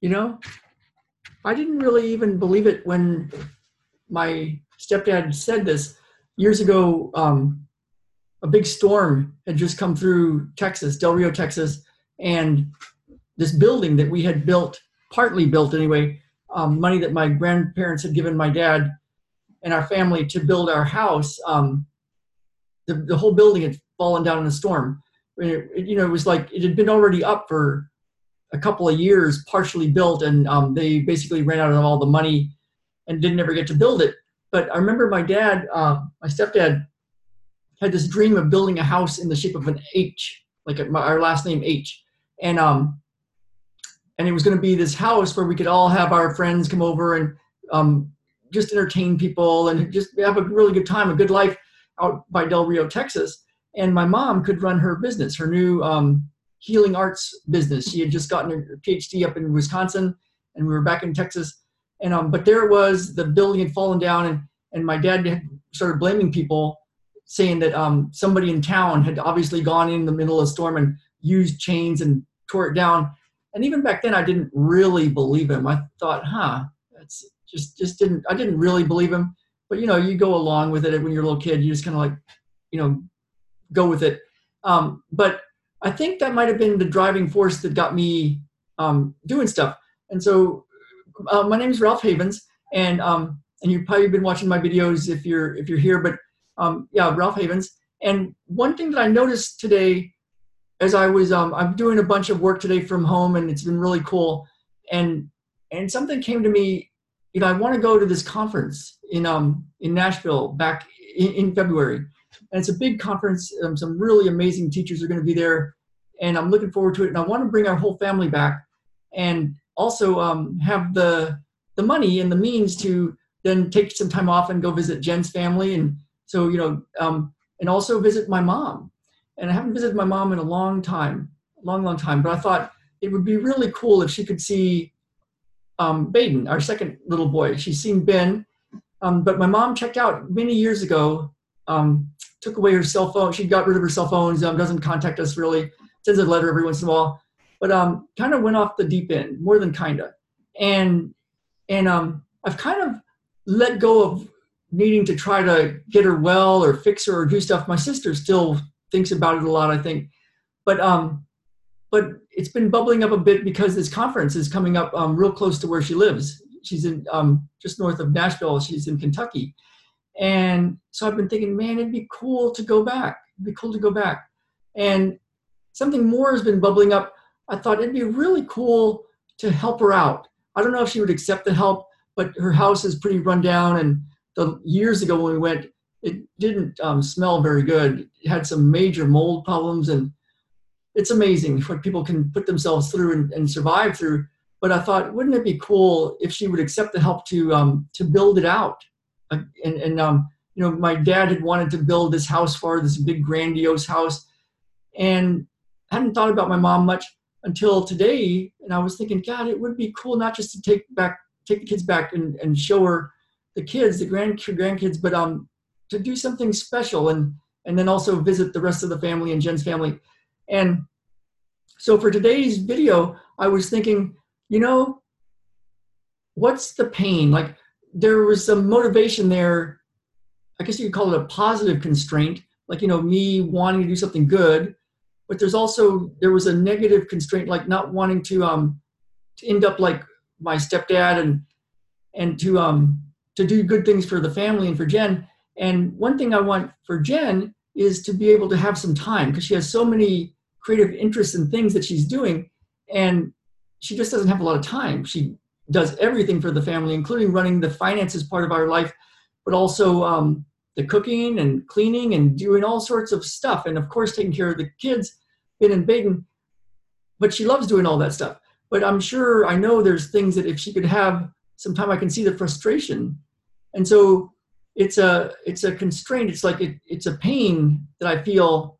you know, I didn't really even believe it when my stepdad said this years ago. Um, a big storm had just come through Texas, Del Rio, Texas, and this building that we had built, partly built anyway, um, money that my grandparents had given my dad and our family to build our house. Um, the, the whole building had fallen down in a storm. It, it, you know, it was like it had been already up for a couple of years, partially built, and um, they basically ran out of all the money and didn't ever get to build it. But I remember my dad, uh, my stepdad, had this dream of building a house in the shape of an H, like our last name H, and um, and it was going to be this house where we could all have our friends come over and um, just entertain people and just have a really good time, a good life out by Del Rio, Texas. And my mom could run her business, her new um, healing arts business. She had just gotten her PhD up in Wisconsin, and we were back in Texas. And um, but there was, the building had fallen down, and and my dad started blaming people, saying that um, somebody in town had obviously gone in the middle of a storm and used chains and tore it down. And even back then, I didn't really believe him. I thought, huh, that's just just didn't. I didn't really believe him. But you know, you go along with it when you're a little kid. You just kind of like, you know, go with it. Um, but I think that might have been the driving force that got me um, doing stuff. And so, uh, my name is Ralph Havens, and um, and you've probably been watching my videos if you're if you're here. But um, yeah, Ralph Havens. And one thing that I noticed today, as I was um, I'm doing a bunch of work today from home, and it's been really cool. And and something came to me. You know, I want to go to this conference in um in Nashville back in, in February and it's a big conference. Um, some really amazing teachers are going to be there, and I'm looking forward to it. And I want to bring our whole family back, and also um, have the the money and the means to then take some time off and go visit Jen's family, and so you know, um, and also visit my mom. And I haven't visited my mom in a long time, long, long time. But I thought it would be really cool if she could see um, Baden, our second little boy. She's seen Ben, um, but my mom checked out many years ago um, took away her cell phone. She got rid of her cell phones. Um, doesn't contact us really. Sends a letter every once in a while, but um, kind of went off the deep end more than kinda. And and um, I've kind of let go of needing to try to get her well or fix her or do stuff. My sister still thinks about it a lot, I think, but um, but it's been bubbling up a bit because this conference is coming up um, real close to where she lives. She's in um, just north of Nashville. She's in Kentucky, and so I've been thinking, man, it'd be cool to go back. It'd be cool to go back. And something more has been bubbling up. I thought it'd be really cool to help her out. I don't know if she would accept the help, but her house is pretty run down. And the years ago when we went, it didn't um, smell very good. It had some major mold problems, and it's amazing what people can put themselves through and, and survive through. But I thought, wouldn't it be cool if she would accept the help to um, to build it out? And, and um, you know, my dad had wanted to build this house for her, this big grandiose house, and I hadn't thought about my mom much until today. And I was thinking, God, it would be cool not just to take back, take the kids back and, and show her the kids, the grand grandkids, but um, to do something special and and then also visit the rest of the family and Jen's family. And so for today's video, I was thinking, you know, what's the pain? Like there was some motivation there. I guess you could call it a positive constraint, like you know me wanting to do something good. But there's also there was a negative constraint, like not wanting to um to end up like my stepdad and and to um to do good things for the family and for Jen. And one thing I want for Jen is to be able to have some time because she has so many creative interests and things that she's doing, and she just doesn't have a lot of time. She does everything for the family, including running the finances part of our life, but also um, the cooking and cleaning and doing all sorts of stuff. And of course, taking care of the kids, Ben and Baden. But she loves doing all that stuff. But I'm sure I know there's things that if she could have some time, I can see the frustration. And so it's a it's a constraint. It's like it, it's a pain that I feel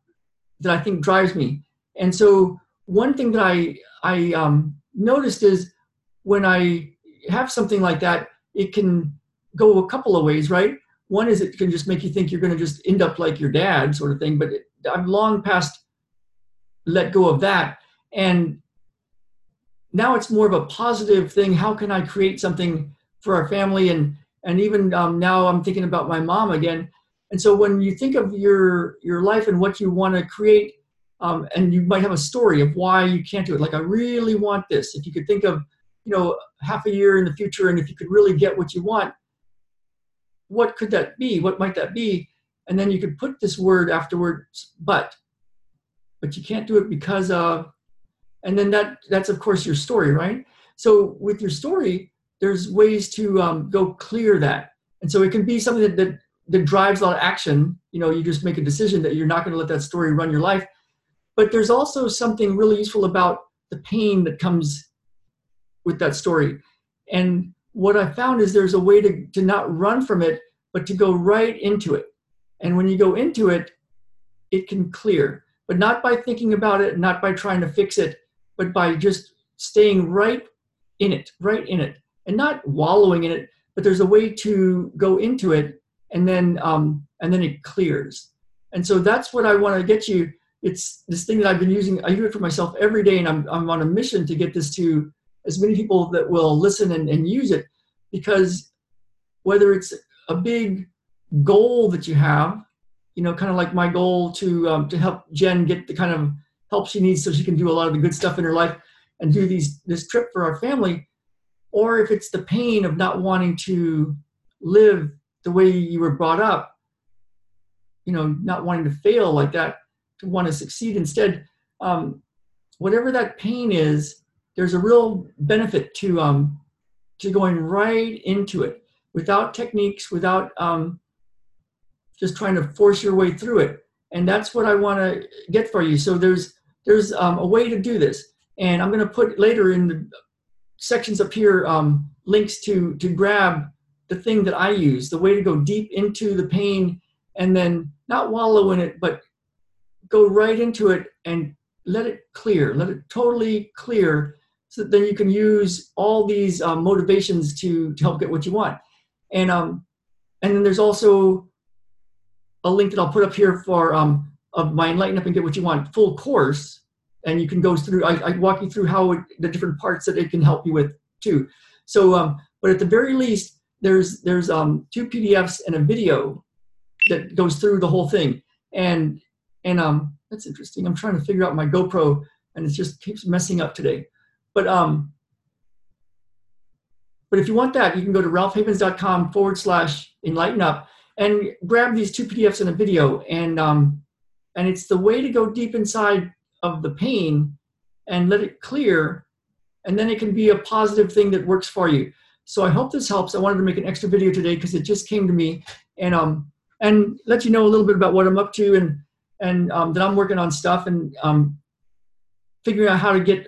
that I think drives me. And so one thing that I I um, noticed is when I have something like that, it can go a couple of ways, right? One is it can just make you think you're going to just end up like your dad, sort of thing. But I'm long past let go of that, and now it's more of a positive thing. How can I create something for our family? And and even um, now I'm thinking about my mom again. And so when you think of your your life and what you want to create, um, and you might have a story of why you can't do it. Like I really want this. If you could think of, you know, half a year in the future, and if you could really get what you want, what could that be? What might that be? And then you could put this word afterwards, but. But you can't do it because of and then that that's of course your story right so with your story there's ways to um, go clear that and so it can be something that, that that drives a lot of action you know you just make a decision that you're not going to let that story run your life but there's also something really useful about the pain that comes with that story and what i found is there's a way to, to not run from it but to go right into it and when you go into it it can clear but not by thinking about it not by trying to fix it but by just staying right in it, right in it, and not wallowing in it. But there's a way to go into it, and then um, and then it clears. And so that's what I want to get you. It's this thing that I've been using. I do it for myself every day, and I'm I'm on a mission to get this to as many people that will listen and, and use it, because whether it's a big goal that you have, you know, kind of like my goal to um, to help Jen get the kind of help she needs so she can do a lot of the good stuff in her life and do these this trip for our family or if it's the pain of not wanting to live the way you were brought up you know not wanting to fail like that to want to succeed instead um, whatever that pain is there's a real benefit to um, to going right into it without techniques without um, just trying to force your way through it and that's what i want to get for you so there's there's um, a way to do this. And I'm going to put later in the sections up here um, links to, to grab the thing that I use, the way to go deep into the pain and then not wallow in it, but go right into it and let it clear, let it totally clear so then you can use all these um, motivations to, to help get what you want. And, um, and then there's also a link that I'll put up here for um, of my Enlighten Up and Get What You Want full course, and you can go through, I, I walk you through how it, the different parts that it can help you with too. So, um, but at the very least, there's there's um, two PDFs and a video that goes through the whole thing, and and um, that's interesting. I'm trying to figure out my GoPro, and it just keeps messing up today. But um, but if you want that, you can go to ralphhavens.com forward slash enlighten up and grab these two PDFs and a video, and um, and it's the way to go deep inside of the pain and let it clear. And then it can be a positive thing that works for you. So i hope this helps. I wanted to make an extra video today because it just came to me. And um and let you know a little bit about what i'm up to and and um, that i'm working on stuff and um figuring out how to get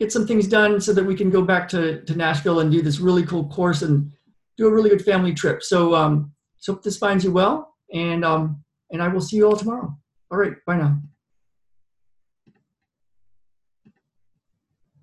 get some things done so that we can go back to to nashville and do this really cool course and do a really good family trip so um so hope this finds you well and um and I will see you all tomorrow. All right, bye now.